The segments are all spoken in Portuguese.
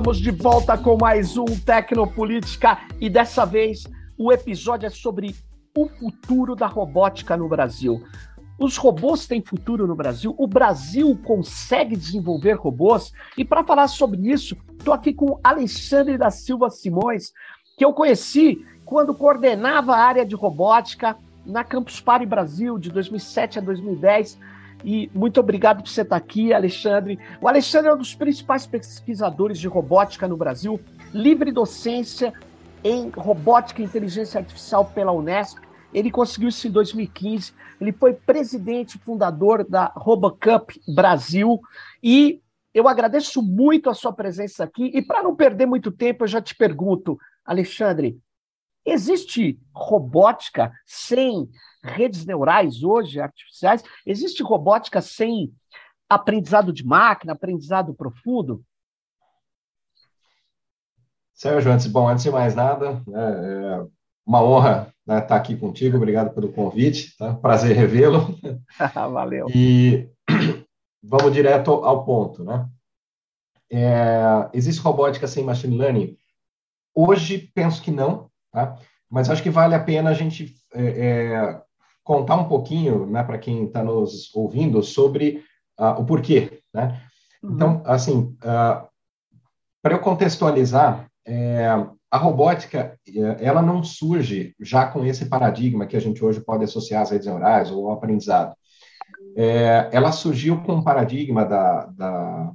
estamos de volta com mais um Tecnopolítica e dessa vez o episódio é sobre o futuro da robótica no Brasil. Os robôs têm futuro no Brasil? O Brasil consegue desenvolver robôs? E para falar sobre isso, estou aqui com Alexandre da Silva Simões, que eu conheci quando coordenava a área de robótica na Campus Party Brasil, de 2007 a 2010. E muito obrigado por você estar aqui, Alexandre. O Alexandre é um dos principais pesquisadores de robótica no Brasil, livre docência em robótica e inteligência artificial pela Unesp. Ele conseguiu isso em 2015. Ele foi presidente e fundador da RoboCup Brasil. E eu agradeço muito a sua presença aqui. E para não perder muito tempo, eu já te pergunto, Alexandre, existe robótica sem redes neurais hoje, artificiais? Existe robótica sem aprendizado de máquina, aprendizado profundo? Sérgio, antes, bom, antes de mais nada, é, é uma honra né, estar aqui contigo, obrigado pelo convite, tá? prazer revê-lo. Valeu. E vamos direto ao ponto, né? É, existe robótica sem machine learning? Hoje, penso que não, tá? mas acho que vale a pena a gente é, é, contar um pouquinho, né, para quem está nos ouvindo, sobre uh, o porquê, né? Uhum. Então, assim, uh, para eu contextualizar, é, a robótica, é, ela não surge já com esse paradigma que a gente hoje pode associar às redes neurais ou ao aprendizado. É, ela surgiu com um paradigma da, da,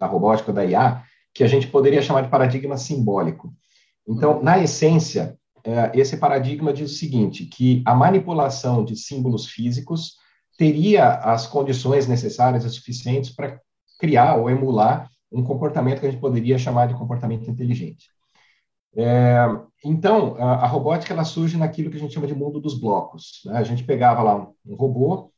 da robótica, da IA, que a gente poderia chamar de paradigma simbólico. Então, na essência, é, esse paradigma diz o seguinte, que a manipulação de símbolos físicos teria as condições necessárias e suficientes para criar ou emular um comportamento que a gente poderia chamar de comportamento inteligente. É, então, a, a, robótica ela surge naquilo que a gente chama de mundo dos blocos. Né? A gente pegava lá um, um robô,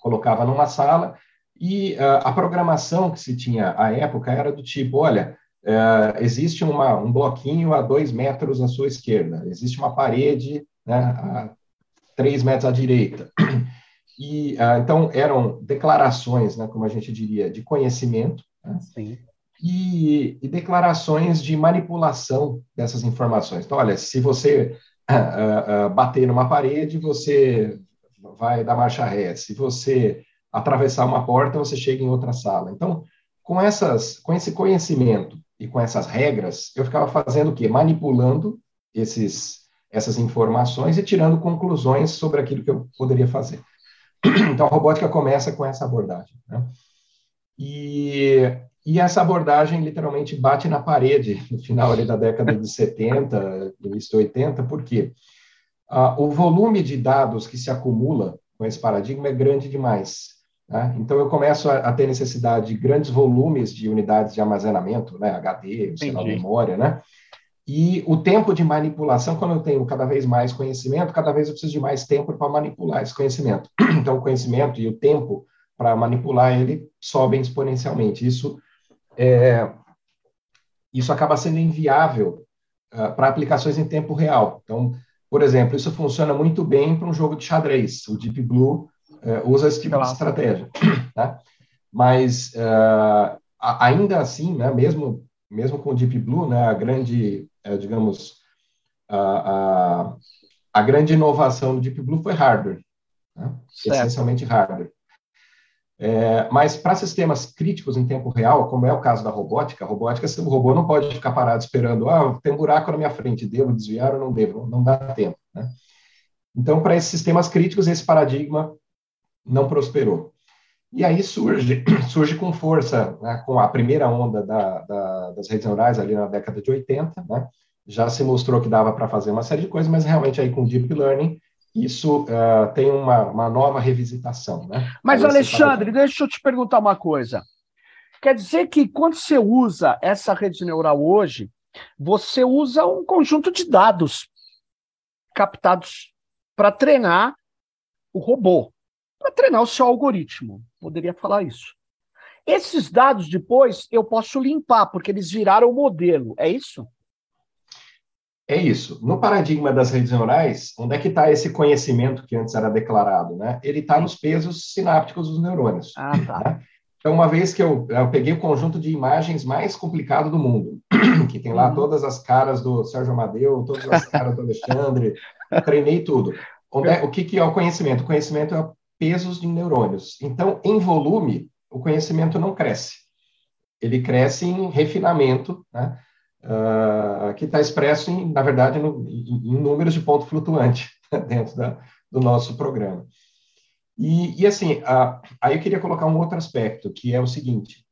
colocava numa sala e uh, a programação que se tinha à época era do tipo, olha, é, existe uma, um bloquinho a dois metros à sua esquerda, existe uma parede né, a três metros à direita. E, uh, então, eram declarações, né, como a gente diria, de conhecimento, né, e, e, declarações de manipulação dessas informações. Então, olha, se você uh, uh, bater numa parede, você vai dar marcha ré. Se você atravessar uma porta, você chega em outra sala. Então, com, essas, com esse conhecimento e com essas regras, eu ficava fazendo o quê? Manipulando esses, essas informações e tirando conclusões sobre aquilo que eu poderia fazer. Então, a robótica começa com essa abordagem. Né? E, e essa abordagem literalmente bate na parede no final da década de 70, início de 80, por quê? Ah, o volume de dados que se acumula com esse paradigma é grande demais. Né? Então, eu começo a, a, ter necessidade de grandes volumes de unidades de armazenamento, né? HD, sei lá, memória, né? E o tempo de manipulação, quando eu tenho cada vez mais conhecimento, cada vez eu preciso de mais tempo para manipular esse conhecimento. Então, o conhecimento e o tempo para manipular ele sobem exponencialmente. Isso, é, isso acaba sendo inviável uh, para aplicações em tempo real. Então, por exemplo, isso funciona muito bem para um jogo de xadrez. O Deep Blue uh, usa esse tipo de estratégia. Tá? Mas, uh, ainda assim, né, mesmo, mesmo com o Deep Blue, né, a grande, uh, digamos, a, a, a, grande inovação do Deep Blue foi hardware, né? essencialmente hardware. É, mas para sistemas críticos em tempo real, como é o caso da robótica, a robótica, o robô não pode ficar parado esperando, ah, tem um buraco na minha frente, devo desviar ou não devo? Não dá tempo. Né? Então, para esses sistemas críticos, esse paradigma não prosperou. E aí surge, surge com força, né, com a primeira onda da, da, das redes neurais ali na década de 80, né, já se mostrou que dava para fazer uma série de coisas, mas realmente aí com Deep Learning isso uh, tem uma, uma nova revisitação. Né? Mas, Alexandre, deixa eu te perguntar uma coisa. Quer dizer que quando você usa essa rede neural hoje, você usa um conjunto de dados captados para treinar o robô para treinar o seu algoritmo. Poderia falar isso. Esses dados depois eu posso limpar, porque eles viraram o modelo. É isso? É isso. No paradigma das redes neurais, onde é que está esse conhecimento que antes era declarado? Né? Ele está nos pesos sinápticos dos neurônios. Ah, tá. Né? Então, uma vez que eu, eu peguei o conjunto de imagens mais complicado do mundo, que tem lá uhum. todas as caras do Sérgio Amadeu, todas as caras do Alexandre, treinei tudo. É, o que, que é o conhecimento? O conhecimento é pesos de neurônios. Então, em volume, o conhecimento não cresce. Ele cresce em refinamento, né? Uh, que está expresso, em, na verdade, no, em, em, números de ponto flutuante dentro da, do nosso programa. E, e assim, aí eu queria colocar um outro aspecto, que é o seguinte: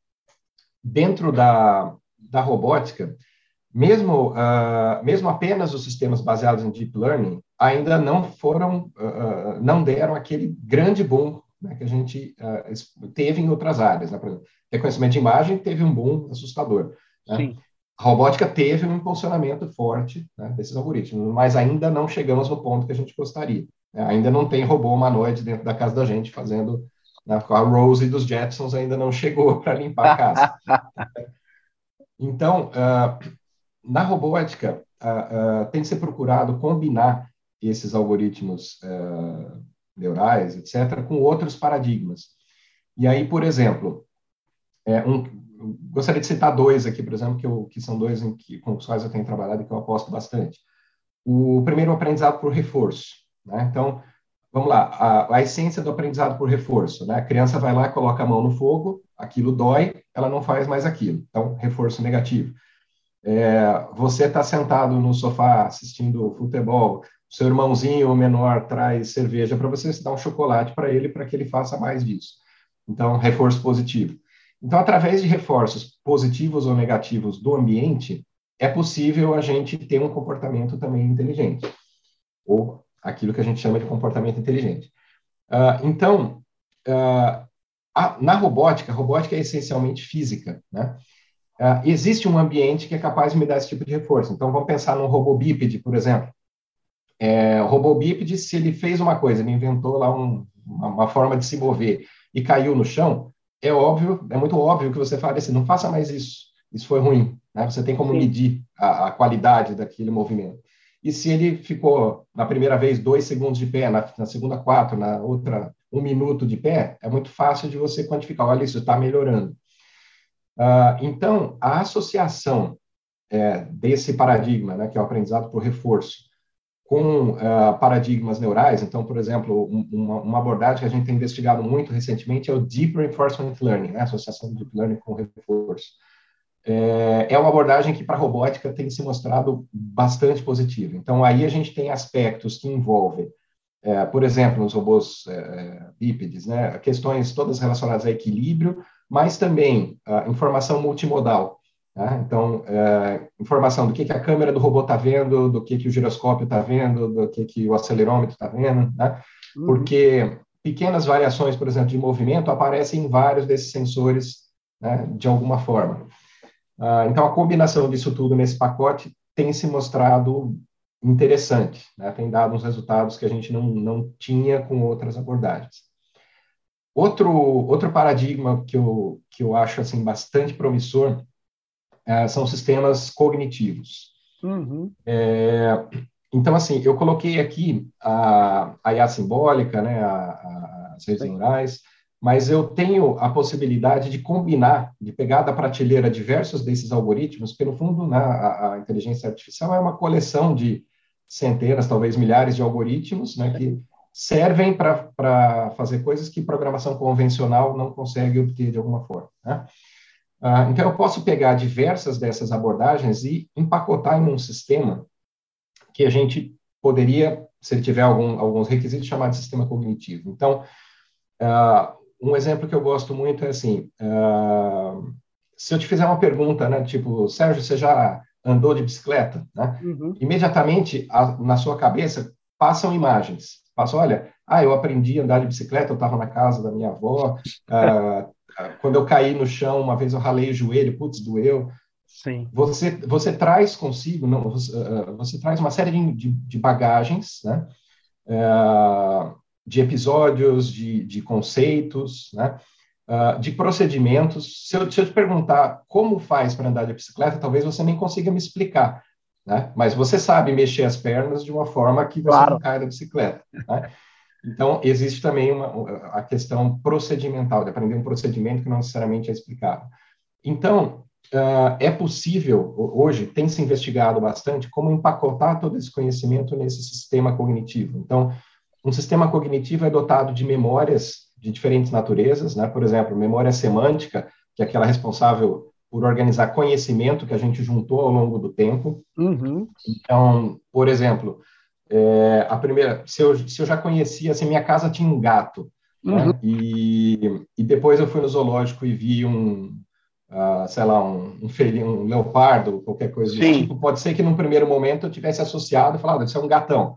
dentro da, da robótica, mesmo, uh, mesmo apenas os sistemas baseados em deep learning ainda não foram, uh, não deram aquele grande boom né, que a gente uh, teve em outras áreas. Né? Por exemplo, reconhecimento de imagem teve um boom assustador. Né? A robótica teve um impulsionamento forte né, desses algoritmos, mas ainda não chegamos no ponto que a gente gostaria. Né? Ainda não tem robô humanoide dentro da casa da gente fazendo. Né, a Rose dos Jetsons ainda não chegou para limpar a casa. então, uh, na robótica, tem que ser procurado combinar esses algoritmos neurais, etc., com outros paradigmas. E aí, por exemplo, é, um, gostaria de citar dois aqui, por exemplo, que, eu, que são dois que, com os quais eu tenho trabalhado e que eu aposto bastante. O primeiro, o aprendizado por reforço. Né? Então, vamos lá, a, a, essência do aprendizado por reforço. Né? A criança vai lá, coloca a mão no fogo, aquilo dói, ela não faz mais aquilo. Então, reforço negativo. É, você está sentado no sofá assistindo futebol, seu irmãozinho menor traz cerveja para você, você dá um chocolate para ele para que ele faça mais disso. Então, reforço positivo. Então, através de reforços positivos ou negativos do ambiente, é possível a gente ter um comportamento também inteligente, ou aquilo que a gente chama de comportamento inteligente. Uh, então, uh, a, na robótica, a robótica é essencialmente física, né? Uh, existe um ambiente que é capaz de me dar esse tipo de reforço. Então, vamos pensar num robô bípede, por exemplo. É, o robô bípede, se ele fez uma coisa, ele inventou lá um, uma, forma de se mover e caiu no chão, é óbvio, é muito óbvio que você fala assim, não faça mais isso, isso foi ruim. Né? Você tem como Sim. medir a, a, qualidade daquele movimento. E se ele ficou, na primeira vez, dois segundos de pé, na, na segunda, quatro, na outra, um minuto de pé, é muito fácil de você quantificar, olha, isso está melhorando. Uh, então, a associação é, desse paradigma, né, que é o aprendizado por reforço, com uh, paradigmas neurais. Então, por exemplo, um, uma, uma, abordagem que a gente tem investigado muito recentemente é o Deep Reinforcement Learning, né? associação do Deep Learning com reforço. É, é uma abordagem que para robótica tem se mostrado bastante positiva. Então, aí a gente tem aspectos que envolvem, é, por exemplo, nos robôs é, bípedes, né? questões todas relacionadas a equilíbrio, mas também a informação multimodal. Tá? Então, é, informação do que, que a câmera do robô está vendo, do que, que o giroscópio está vendo, do que, que o acelerômetro está vendo, né? Uhum. porque pequenas variações, por exemplo, de movimento aparecem em vários desses sensores né, de alguma forma. Ah, então, a combinação disso tudo nesse pacote tem se mostrado interessante, né? tem dado uns resultados que a gente não, não tinha com outras abordagens. Outro, outro paradigma que eu, que eu acho assim, bastante promissor são sistemas cognitivos. Uhum. É, então, assim, eu coloquei aqui a, a IA simbólica, né, a, a, as redes neurais, mas eu tenho a possibilidade de combinar, de pegar da prateleira diversos desses algoritmos, porque, no fundo, né, a, a, inteligência artificial é uma coleção de centenas, talvez milhares de algoritmos, né, que servem para fazer coisas que programação convencional não consegue obter de alguma forma. Né? Ah, então, eu posso pegar diversas dessas abordagens e empacotar em um sistema que a gente poderia, se ele tiver algum, alguns requisitos, chamar de sistema cognitivo. Então, uh, um exemplo que eu gosto muito é assim: uh, se eu te fizer uma pergunta, né, tipo, Sérgio, você já andou de bicicleta? Né? Uhum. Imediatamente, a, na sua cabeça, passam imagens. Passa, olha, ah, eu aprendi a andar de bicicleta, eu estava na casa da minha avó, uh, quando eu caí no chão, uma vez eu ralei o joelho, putz, doeu. Sim. Você, você traz consigo, não, você, uh, você traz uma série de, de bagagens, né? Uh, de episódios, de, de conceitos, né? Uh, de procedimentos. Se eu, se eu te perguntar como faz para andar de bicicleta, talvez você nem consiga me explicar, né? Mas você sabe mexer as pernas de uma forma que você claro. não cai da bicicleta, né? Então, existe também uma, a questão procedimental, de aprender um procedimento que não necessariamente é explicado. Então, uh, é possível, hoje, tem se investigado bastante, como empacotar todo esse conhecimento nesse sistema cognitivo. Então, um sistema cognitivo é dotado de memórias de diferentes naturezas, né? por exemplo, memória semântica, que é aquela responsável por organizar conhecimento que a gente juntou ao longo do tempo. Uhum. Então, por exemplo, é, a primeira, se eu, se eu já conhecia, assim, minha casa tinha um gato, né? uhum. né? e, e depois eu fui no zoológico e vi um, uh, sei lá, um, um felino, um leopardo, qualquer coisa do tipo, pode ser que num primeiro momento eu tivesse associado e falado, isso é um gatão,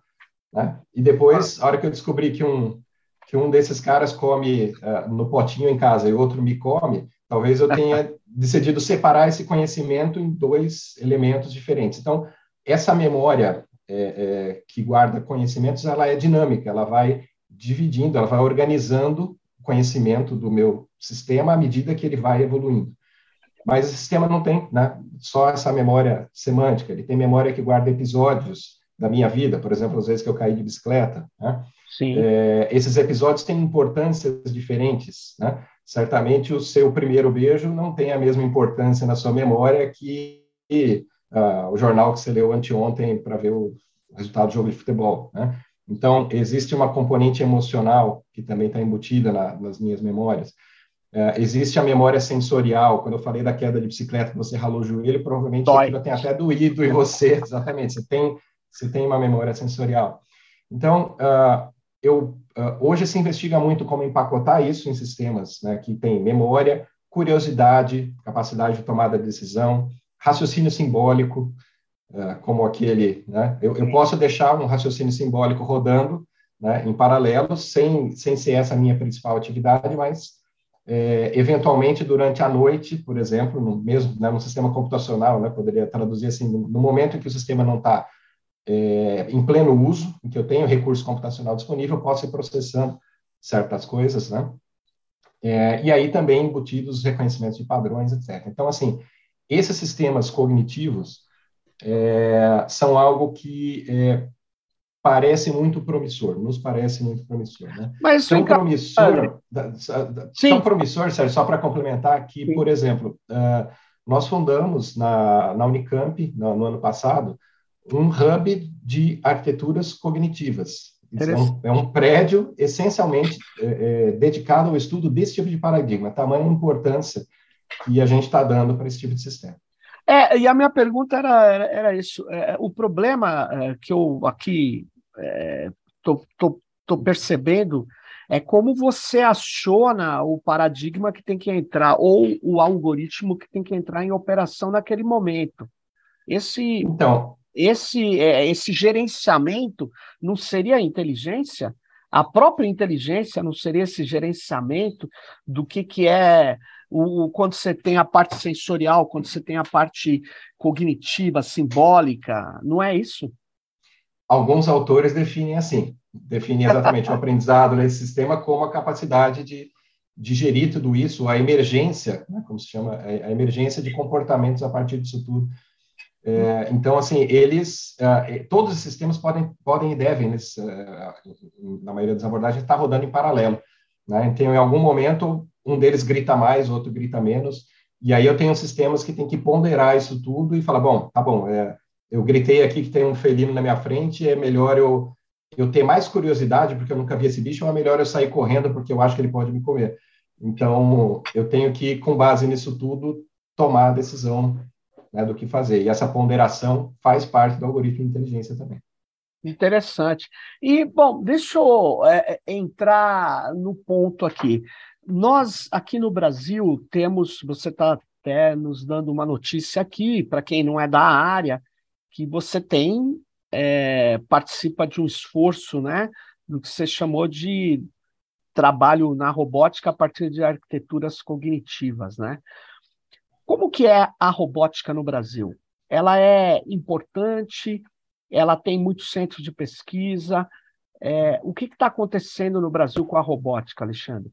né? E depois, a hora que eu descobri que um, que um desses caras come uh, no potinho em casa e outro me come, talvez eu tenha decidido separar esse conhecimento em dois elementos diferentes. Então, essa memória é, é, que guarda conhecimentos, ela é dinâmica, ela vai dividindo, ela vai organizando o conhecimento do meu sistema à medida que ele vai evoluindo. Mas o sistema não tem né, só essa memória semântica, ele tem memória que guarda episódios da minha vida, por exemplo, às vezes que eu caí de bicicleta. Né? É, esses episódios têm importâncias diferentes. Né? Certamente o seu primeiro beijo não tem a mesma importância na sua memória que uh, o jornal que você leu anteontem para ver o resultado do jogo de futebol. Né? Então, existe uma componente emocional que também está embutida na, nas minhas memórias. Uh, existe a memória sensorial. Quando eu falei da queda de bicicleta, você ralou o joelho, provavelmente aquilo tem até doído em você. Exatamente, você tem, você tem uma memória sensorial. Então, uh, eu, uh, hoje se investiga muito como empacotar isso em sistemas né, que tem memória, curiosidade, capacidade de tomada de decisão, raciocínio simbólico, uh, como aquele. Né, eu, eu, posso deixar um raciocínio simbólico rodando né, em paralelo, sem, sem ser essa minha principal atividade, mas é, eventualmente durante a noite, por exemplo, no mesmo né, no sistema computacional, né, poderia traduzir assim, no, momento em que o sistema não está é, em pleno uso, em que eu tenho recurso computacional disponível, eu posso ir processando certas coisas, né? É, e aí também embutidos os reconhecimentos de padrões, etc. Então, assim, esses sistemas cognitivos é, são algo que é, parece muito promissor, nos parece muito promissor, né? Mas tão promissor, Sim. tão promissor, Sérgio, só para complementar aqui, Sim. por exemplo, uh, nós fundamos na, na Unicamp, no, no ano passado, um hub de arquiteturas cognitivas. É um, é um, prédio essencialmente é, é, dedicado ao estudo desse tipo de paradigma, tamanha importância que a gente está dando para esse tipo de sistema. É, e a minha pergunta era, era, era isso. É, o problema é, que eu aqui estou é, percebendo é como você aciona o paradigma que tem que entrar, ou o algoritmo que tem que entrar em operação naquele momento. Esse, então, esse, é, esse gerenciamento não seria inteligência? A própria inteligência não seria esse gerenciamento do que, que é o, quando você tem a parte sensorial, quando você tem a parte cognitiva, simbólica, não é isso? Alguns autores definem assim, definem exatamente o aprendizado nesse sistema como a capacidade de, de gerir tudo isso, a emergência, né, como se chama, a emergência de comportamentos a partir disso tudo é, então, assim, eles, uh, todos os sistemas podem, podem e devem, nesse, uh, na maioria das abordagens, estar tá rodando em paralelo. Né? Então, em algum momento, um deles grita mais, o outro grita menos, e aí eu tenho sistemas que tem que ponderar isso tudo e falar, bom, tá bom, é, eu gritei aqui que tem um felino na minha frente, é melhor eu, eu ter mais curiosidade, porque eu nunca vi esse bicho, ou é melhor eu sair correndo, porque eu acho que ele pode me comer. Então, eu tenho que, com base nisso tudo, tomar a decisão né, do que fazer. E essa ponderação faz parte do algoritmo de inteligência também. Interessante. E, bom, deixa eu é, é, entrar no ponto aqui. Nós, aqui no Brasil, temos, você está até nos dando uma notícia aqui, para quem não é da área, que você tem, é, participa de um esforço, né, do que você chamou de trabalho na robótica a partir de arquiteturas cognitivas, né? Como que é a robótica no Brasil? Ela é importante? Ela tem muitos centros de pesquisa? É, o que está acontecendo no Brasil com a robótica, Alexandre?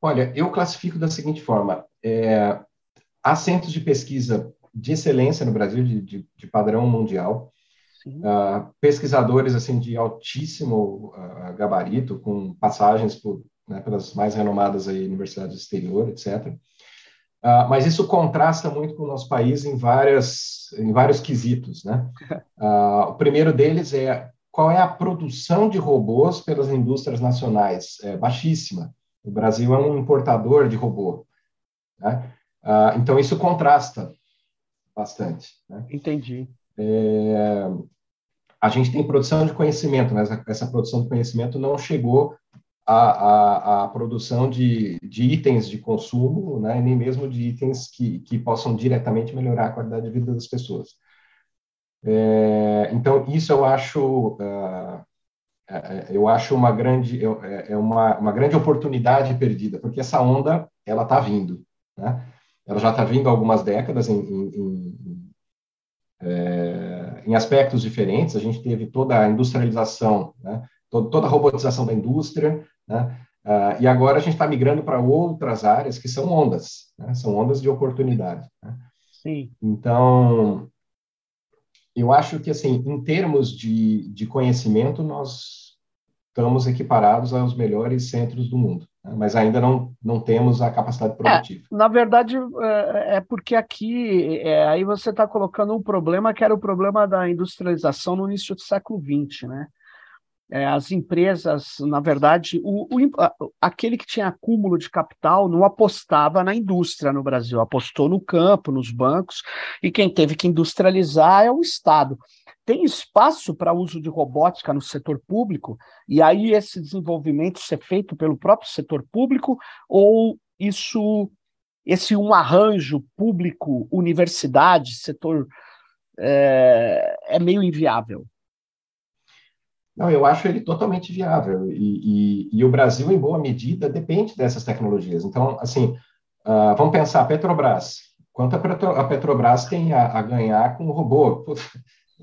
Olha, eu classifico da seguinte forma: é, há centros de pesquisa de excelência no Brasil, de, de, de padrão mundial. uh, pesquisadores assim de altíssimo uh, gabarito, com passagens por, né, pelas mais renomadas aí, universidades do exterior, etc. Uh, mas isso contrasta muito com o nosso país em, várias, em vários quesitos. Né? o primeiro deles é qual é a produção de robôs pelas indústrias nacionais? É baixíssima. O Brasil é um importador de robô. Né? então, isso contrasta bastante. Né? Entendi. É, a gente tem produção de conhecimento, mas essa produção de conhecimento não chegou à, à, à produção de, de, itens de consumo, né, nem mesmo de itens que, que possam diretamente melhorar a qualidade de vida das pessoas. É, então, isso eu acho, uh, eu acho uma grande, é uma, uma grande oportunidade perdida, porque essa onda, ela está vindo, né? Ela já está vindo há algumas décadas em, em, em é, em aspectos diferentes. A gente teve toda a industrialização, né? Toda a robotização da indústria, né? Uh, e agora a gente está migrando para outras áreas que são ondas, né? são ondas de oportunidade. Né? Sim. Então, eu acho que, assim, em termos de, de conhecimento, nós estamos equiparados aos melhores centros do mundo. Né? mas ainda não, não temos a capacidade produtiva. É, na verdade, é, é porque aqui é, aí você está colocando um problema que era o problema da industrialização no início do século XX, né? É, as empresas, na verdade, o, o, aquele que tinha acúmulo de capital não apostava na indústria no Brasil, apostou no campo, nos bancos, e quem teve que industrializar é o Estado tem espaço para uso de robótica no setor público, e aí esse desenvolvimento ser feito pelo próprio setor público, ou isso, esse um arranjo público, universidade, setor, é, é meio inviável? Não, eu acho ele totalmente viável, e, e, e, o Brasil, em boa medida, depende dessas tecnologias. Então, assim, uh, vamos pensar, Petrobras, quanto a, Petro, a Petrobras tem a, a ganhar com o robô?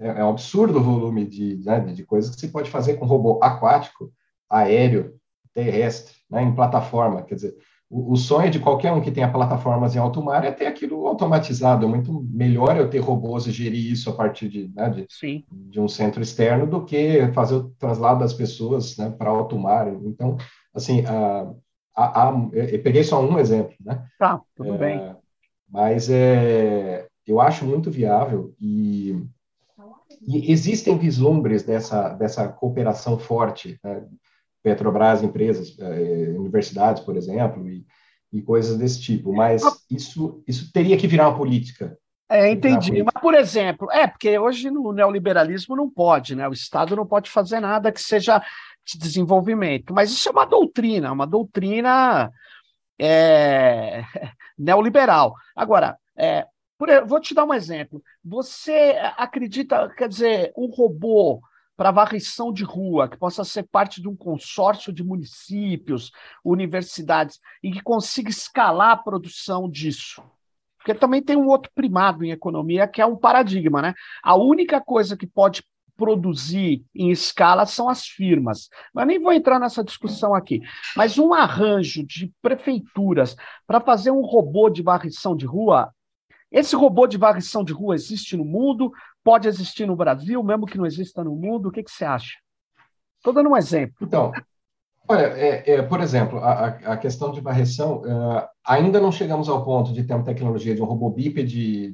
é, é um absurdo o volume de, né, de coisas que se pode fazer com robô aquático, aéreo, terrestre, né, em plataforma. Quer dizer, o, o, sonho de qualquer um que tenha plataformas em alto mar é ter aquilo automatizado. É muito melhor eu ter robôs e gerir isso a partir de, né, de, de, um centro externo do que fazer o traslado das pessoas né, para alto mar. Então, assim, a, a, a, eu peguei só um exemplo. Né? Tá, tudo é, bem. Mas é, eu acho muito viável e e existem vislumbres dessa, dessa cooperação forte, né? Petrobras, empresas, eh, universidades, por exemplo, e, e coisas desse tipo, mas isso, isso teria que virar uma política. É, entendi. Mas, por exemplo, é, porque hoje no neoliberalismo não pode, né? O Estado não pode fazer nada que seja de desenvolvimento. Mas isso é uma doutrina, uma doutrina é, neoliberal. Agora, é, por, vou te dar um exemplo. Você acredita, quer dizer, um robô para varrição de rua, que possa ser parte de um consórcio de municípios, universidades, e que consiga escalar a produção disso? Porque também tem um outro primado em economia, que é um paradigma, né? A única coisa que pode produzir em escala são as firmas. Mas nem vou entrar nessa discussão aqui. Mas um arranjo de prefeituras para fazer um robô de varrição de rua esse robô de varrição de rua existe no mundo? Pode existir no Brasil, mesmo que não exista no mundo? O que, que você acha? Estou dando um exemplo. Então, olha, é, é, por exemplo, a, a, questão de varrição, uh, ainda não chegamos ao ponto de ter uma tecnologia de um robô bípede,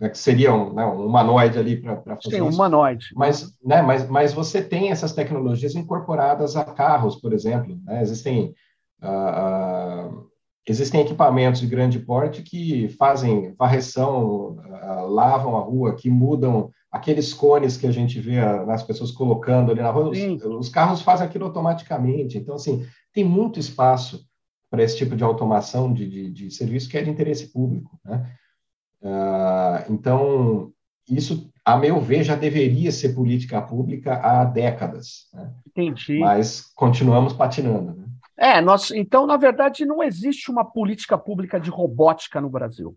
né, que seria um, né, um humanoide ali para fazer Sim, um humanoide. Mas, né, mas, mas você tem essas tecnologias incorporadas a carros, por exemplo. Né? Existem... Uh, uh, Existem equipamentos de grande porte que fazem varreção, uh, lavam a rua, que mudam aqueles cones que a gente vê as pessoas colocando ali na rua. Os, os, carros fazem aquilo automaticamente. Então, assim, tem muito espaço para esse tipo de automação de, de, de, serviço que é de interesse público. Né? Uh, então, isso, a meu ver, já deveria ser política pública há décadas. Né? Entendi. Mas continuamos patinando. Né? É, nós, então, na verdade, não existe uma política pública de robótica no Brasil.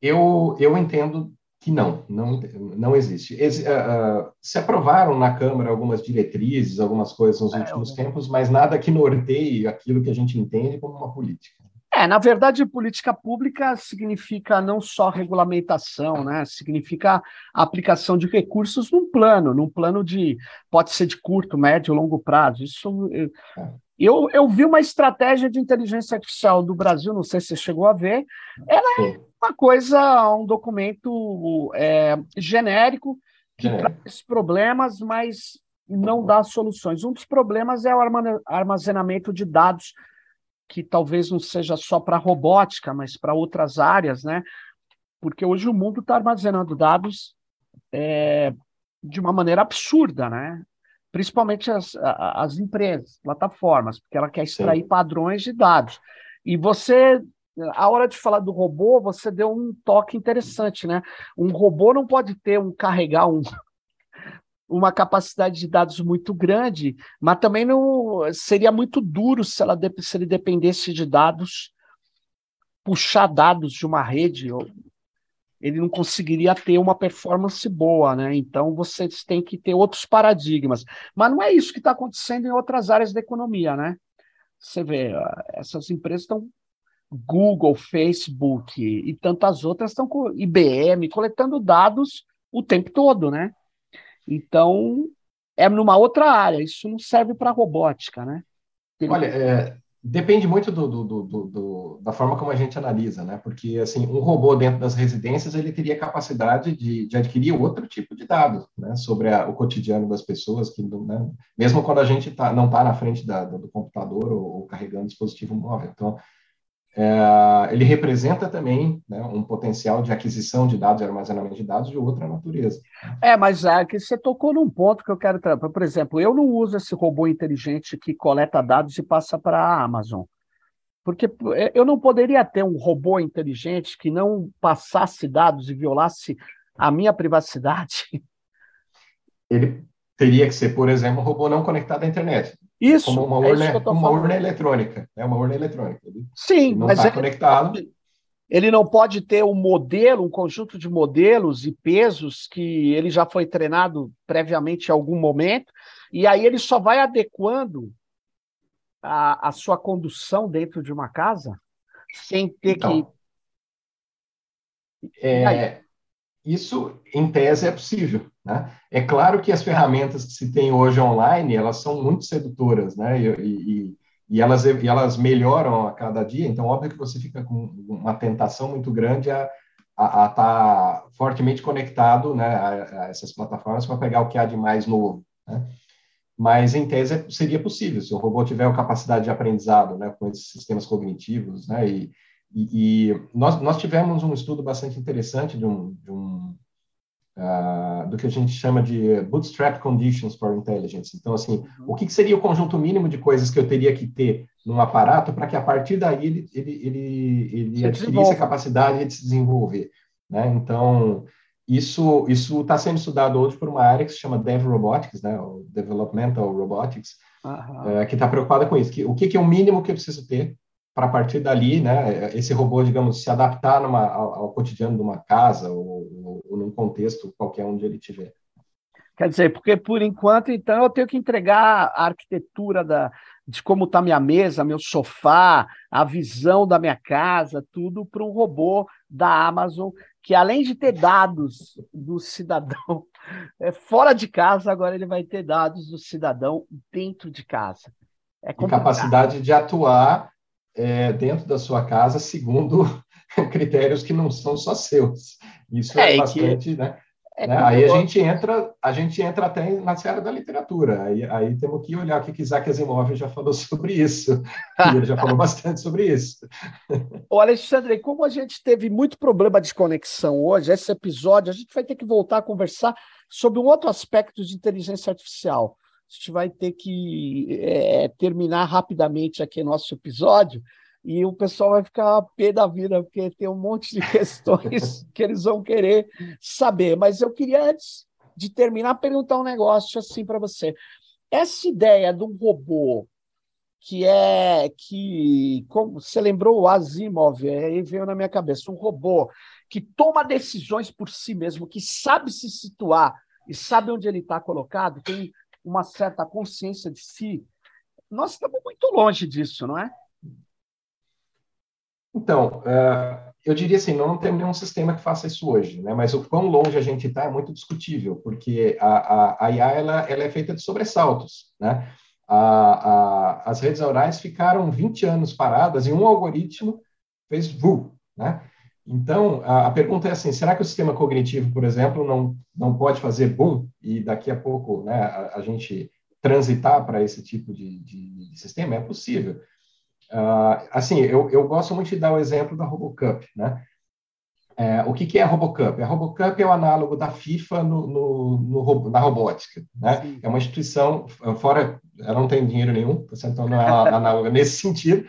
Eu, eu entendo que não, não, não existe. Ex, uh, se aprovaram na Câmara algumas diretrizes, algumas coisas nos é, últimos eu... tempos, mas nada que norteie aquilo que a gente entende como uma política. É, na verdade, política pública significa não só regulamentação, né? Significa aplicação de recursos num plano, num plano de pode ser de curto, médio, longo prazo. Isso eu, eu vi uma estratégia de inteligência artificial do Brasil, não sei se você chegou a ver. Ela é uma coisa, um documento é, genérico que genérico. traz problemas, mas não dá soluções. Um dos problemas é o armazenamento de dados que talvez não seja só para robótica, mas para outras áreas, né? Porque hoje o mundo está armazenando dados é, de uma maneira absurda, né? Principalmente as, as empresas, plataformas, porque ela quer extrair Sim. padrões de dados. E você, a hora de falar do robô, você deu um toque interessante, né? Um robô não pode ter um carregar um, uma capacidade de dados muito grande, mas também não seria muito duro se, ela, se ele dependesse de dados, puxar dados de uma rede, ele não conseguiria ter uma performance boa, né? Então vocês têm que ter outros paradigmas. Mas não é isso que está acontecendo em outras áreas da economia, né? Você vê, essas empresas estão Google, Facebook e tantas outras estão com IBM coletando dados o tempo todo, né? Então, é numa outra área, isso não serve para robótica, né? Olha, é, depende muito do, do, do, da forma como a gente analisa, né? Porque, assim, um robô dentro das residências, ele teria capacidade de, de adquirir outro tipo de dados, né? Sobre a, o cotidiano das pessoas, que, né? mesmo quando a gente tá, não está na frente da, do computador ou, ou carregando dispositivo móvel. Então, é, ele representa também né, um potencial de aquisição de dados e armazenamento de dados de outra natureza. É, mas é que você tocou num ponto que eu quero tratar. Por exemplo, eu não uso esse robô inteligente que coleta dados e passa para a Amazon. Porque é, eu não poderia ter um robô inteligente que não passasse dados e violasse a minha privacidade. Ele teria que ser, por exemplo, um robô não conectado à internet. Isso. Como uma urna, é uma urna eletrônica. É uma urna eletrônica. Ele, Sim, ele não mas está ele, conectado. Ele não pode ter um modelo, um conjunto de modelos e pesos que ele já foi treinado previamente em algum momento, e aí ele só vai adequando a, a sua condução dentro de uma casa sem ter então, que. É, isso, em tese, é possível. Né? É claro que as ferramentas que se tem hoje online, elas são muito sedutoras, né? E, e, e, elas, e elas melhoram a cada dia, então, óbvio que você fica com uma tentação muito grande a estar tá fortemente conectado né, a, a essas plataformas para pegar o que há de mais novo. Né? Mas, em tese, seria possível, se o robô tiver a capacidade de aprendizado né, com esses sistemas cognitivos, né, e, e, e nós, nós tivemos um estudo bastante interessante de um, de um uh, do que a gente chama de bootstrap conditions for intelligence. Então, assim, uhum. o que, que, seria o conjunto mínimo de coisas que eu teria que ter num aparato para que a partir daí ele, ele, ele, ele adquirisse a capacidade de se desenvolver, né? Então, isso isso está sendo estudado hoje por uma área que se chama Dev Robotics, né? Developmental Robotics, uh, que está preocupada com isso. Que, o que, que é o mínimo que eu preciso ter para partir dali, né, esse robô, digamos, se adaptar numa, ao, ao cotidiano de uma casa ou, ou, ou, num contexto qualquer onde ele estiver. Quer dizer, porque por enquanto, então, eu tenho que entregar a arquitetura da, de como está minha mesa, meu sofá, a visão da minha casa, tudo para um robô da Amazon, que além de ter dados do cidadão é, fora de casa, agora ele vai ter dados do cidadão dentro de casa. É e capacidade de atuar é, dentro da sua casa segundo critérios que não são só seus. Isso é, é bastante, que... né? É né? Aí a gente entra, a gente entra até na seara da literatura. Aí, aí temos que olhar o que Isaac Asimov já falou sobre isso. ele já falou bastante sobre isso. Ô Alexandre, como a gente teve muito problema de conexão hoje, esse episódio, a gente vai ter que voltar a conversar sobre um outro aspecto de inteligência artificial a gente vai ter que é, terminar rapidamente aqui nosso episódio e o pessoal vai ficar a pé da vida, porque tem um monte de questões que eles vão querer saber. Mas eu queria, antes de terminar, perguntar um negócio assim para você. Essa ideia de um robô que é que, como você lembrou o Asimov, aí veio na minha cabeça, um robô que toma decisões por si mesmo, que sabe se situar e sabe onde ele está colocado, tem uma certa consciência de si, nós estamos muito longe disso, não é? Então, uh, eu diria assim, não, temos nenhum sistema que faça isso hoje, né? Mas o quão longe a gente está é muito discutível, porque a, a, a IA ela, ela é feita de sobressaltos, né? A, a, as redes neurais ficaram 20 anos paradas e um algoritmo fez VU, né? Então, a, a, pergunta é assim, será que o sistema cognitivo, por exemplo, não, não pode fazer boom e daqui a pouco né, a, a gente transitar para esse tipo de, de, de, sistema? É possível. Uh, assim, eu, eu gosto muito de dar o exemplo da RoboCup, né? É, o que, que é a RoboCup? A RoboCup é o análogo da FIFA no, no, no, na robótica. Né? É uma instituição, fora, ela não tem dinheiro nenhum, então não é análoga nesse sentido,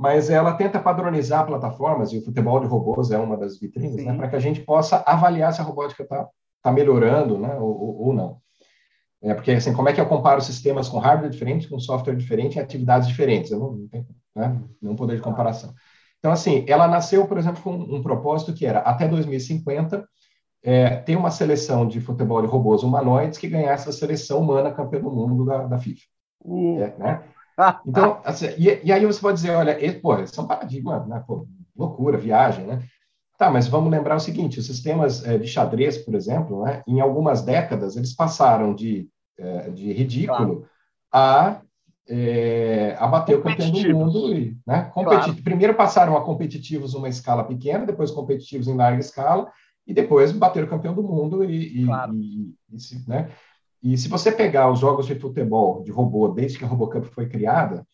mas ela tenta padronizar plataformas, e o futebol de robôs é uma das vitrines, né, para que a gente possa avaliar se a robótica está tá melhorando né, ou, ou não. É, porque, assim, como é que eu comparo sistemas com hardware diferente, com software diferente, em atividades diferentes? Eu não, não tenho né, nenhum poder de comparação. Então, assim, ela nasceu, por exemplo, com um propósito que era, até 2050, é, ter uma seleção de futebol de robôs humanoides que ganhasse a seleção humana campeã do mundo da, da FIFA. Uh. É, né? Então, assim, e, e, aí você pode dizer, olha, pô, são paradigmas, né? Pô, loucura, viagem, né? Tá, mas vamos lembrar o seguinte, os sistemas é, de xadrez, por exemplo, né, em algumas décadas, eles passaram de, é, de ridículo claro. a, é, a bater o campeão do mundo. E, né, claro. Primeiro passaram a competitivos uma escala pequena, depois competitivos em larga escala, e depois bater o campeão do mundo e, claro. e, e, e né? E se você pegar os jogos de futebol de robô desde que a RoboCup foi criada,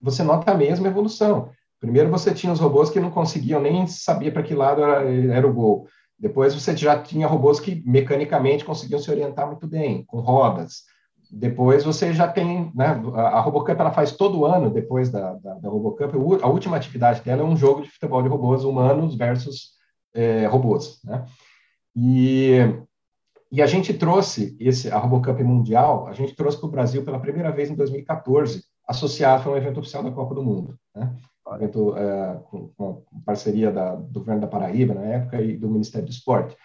você nota a mesma evolução. Primeiro você tinha os robôs que não conseguiam nem saber para que lado era, era, o gol. Depois você já tinha robôs que mecanicamente conseguiam se orientar muito bem, com rodas. Depois você já tem, né, a RoboCup ela faz todo ano, depois da, da, da RoboCup, a última atividade dela é um jogo de futebol de robôs humanos versus é, robôs, né? E e a gente trouxe esse, a RoboCup Mundial, a gente trouxe para o Brasil pela primeira vez em 2014, associado a um evento oficial da Copa do Mundo, né? Um evento é, com, com, parceria da, do governo da Paraíba, na época, e do Ministério do Esporte.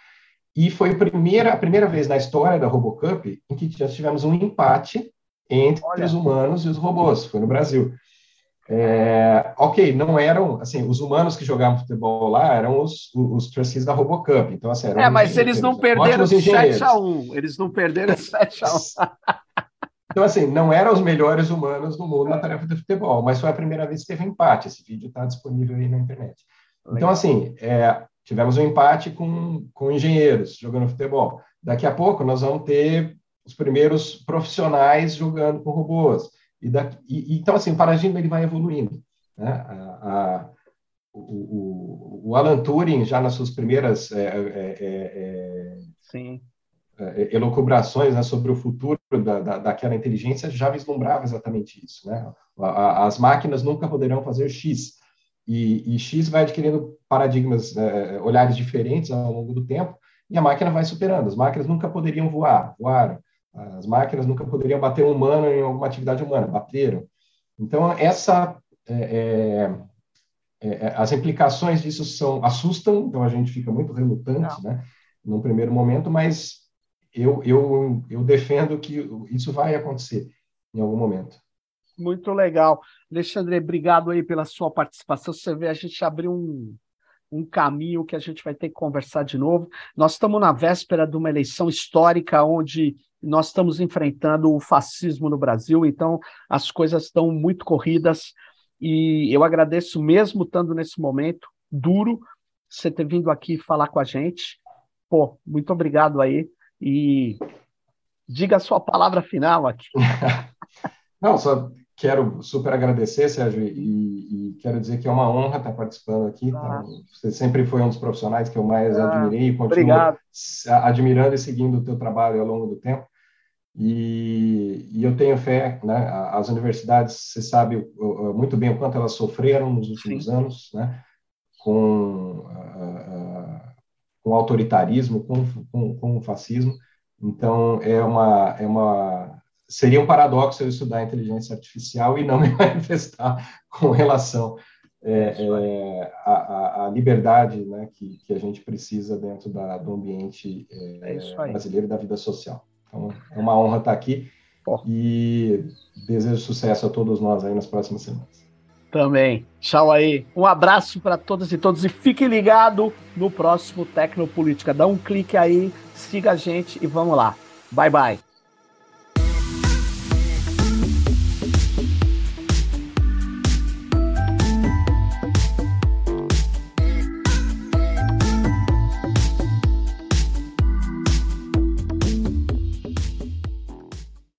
E foi a primeira, a primeira vez na história da RoboCup em que já tivemos um empate entre Olha. os humanos e os robôs, foi no Brasil. É, ok, não eram, assim, os humanos que jogavam futebol lá eram os, os, trustees da RoboCup, então assim, É, mas eles não perderam 7 a 1 eles não perderam 7 a 1 Então, assim, não eram os melhores humanos do mundo na tarefa de futebol, mas foi a primeira vez que teve empate, esse vídeo está disponível aí na internet. Então, assim, é, tivemos um empate com, com engenheiros jogando futebol. Daqui a pouco nós vamos ter os primeiros profissionais jogando com robôs. E, da, e, então, assim, o paradigma ele vai evoluindo. Né? A, a, o, o, o, Alan Turing, já nas suas primeiras é, é, é, é, é elucubrações né, sobre o futuro da, da, daquela inteligência, já vislumbrava exatamente isso. Né? A, as máquinas nunca poderão fazer X. E, e X vai adquirindo paradigmas, é, olhares diferentes ao longo do tempo, e a máquina vai superando. As máquinas nunca poderiam voar, voaram. As máquinas nunca poderiam bater um humano em alguma atividade humana, bateram. Então, essa, é, é, é, é, as implicações disso são assustam, então a gente fica muito relutante, Não. né, num primeiro momento, mas eu, eu, eu defendo que isso vai acontecer em algum momento. Muito legal. Alexandre, obrigado aí pela sua participação. Você vê, a gente abriu um, um caminho que a gente vai ter que conversar de novo. Nós estamos na véspera de uma eleição histórica onde nós estamos enfrentando o fascismo no Brasil, então as coisas estão muito corridas e eu agradeço mesmo estando nesse momento duro você ter vindo aqui falar com a gente. Pô, muito obrigado aí e diga a sua palavra final aqui. Não, só quero super agradecer, Sérgio, e, e, quero dizer que é uma honra estar participando aqui. Ah. Então, você sempre foi um dos profissionais que eu mais ah, admirei e continuo obrigado. admirando e seguindo o teu trabalho ao longo do tempo. E, e, eu tenho fé, né? As universidades, você sabe muito bem o quanto elas sofreram nos últimos Sim. anos, né? Com, uh, com autoritarismo, com, com, com o fascismo. Então, é uma, é uma seria um paradoxo eu estudar inteligência artificial e não me manifestar com relação é, é, à, à, liberdade né, que, que a gente precisa dentro da, do ambiente é, é brasileiro e da vida social. Então, é uma honra estar aqui e desejo sucesso a todos nós aí nas próximas semanas. Também. Tchau aí. Um abraço para todas e todos e fique ligado no próximo Tecnopolítica. Dá um clique aí, siga a gente e vamos lá. Bye bye.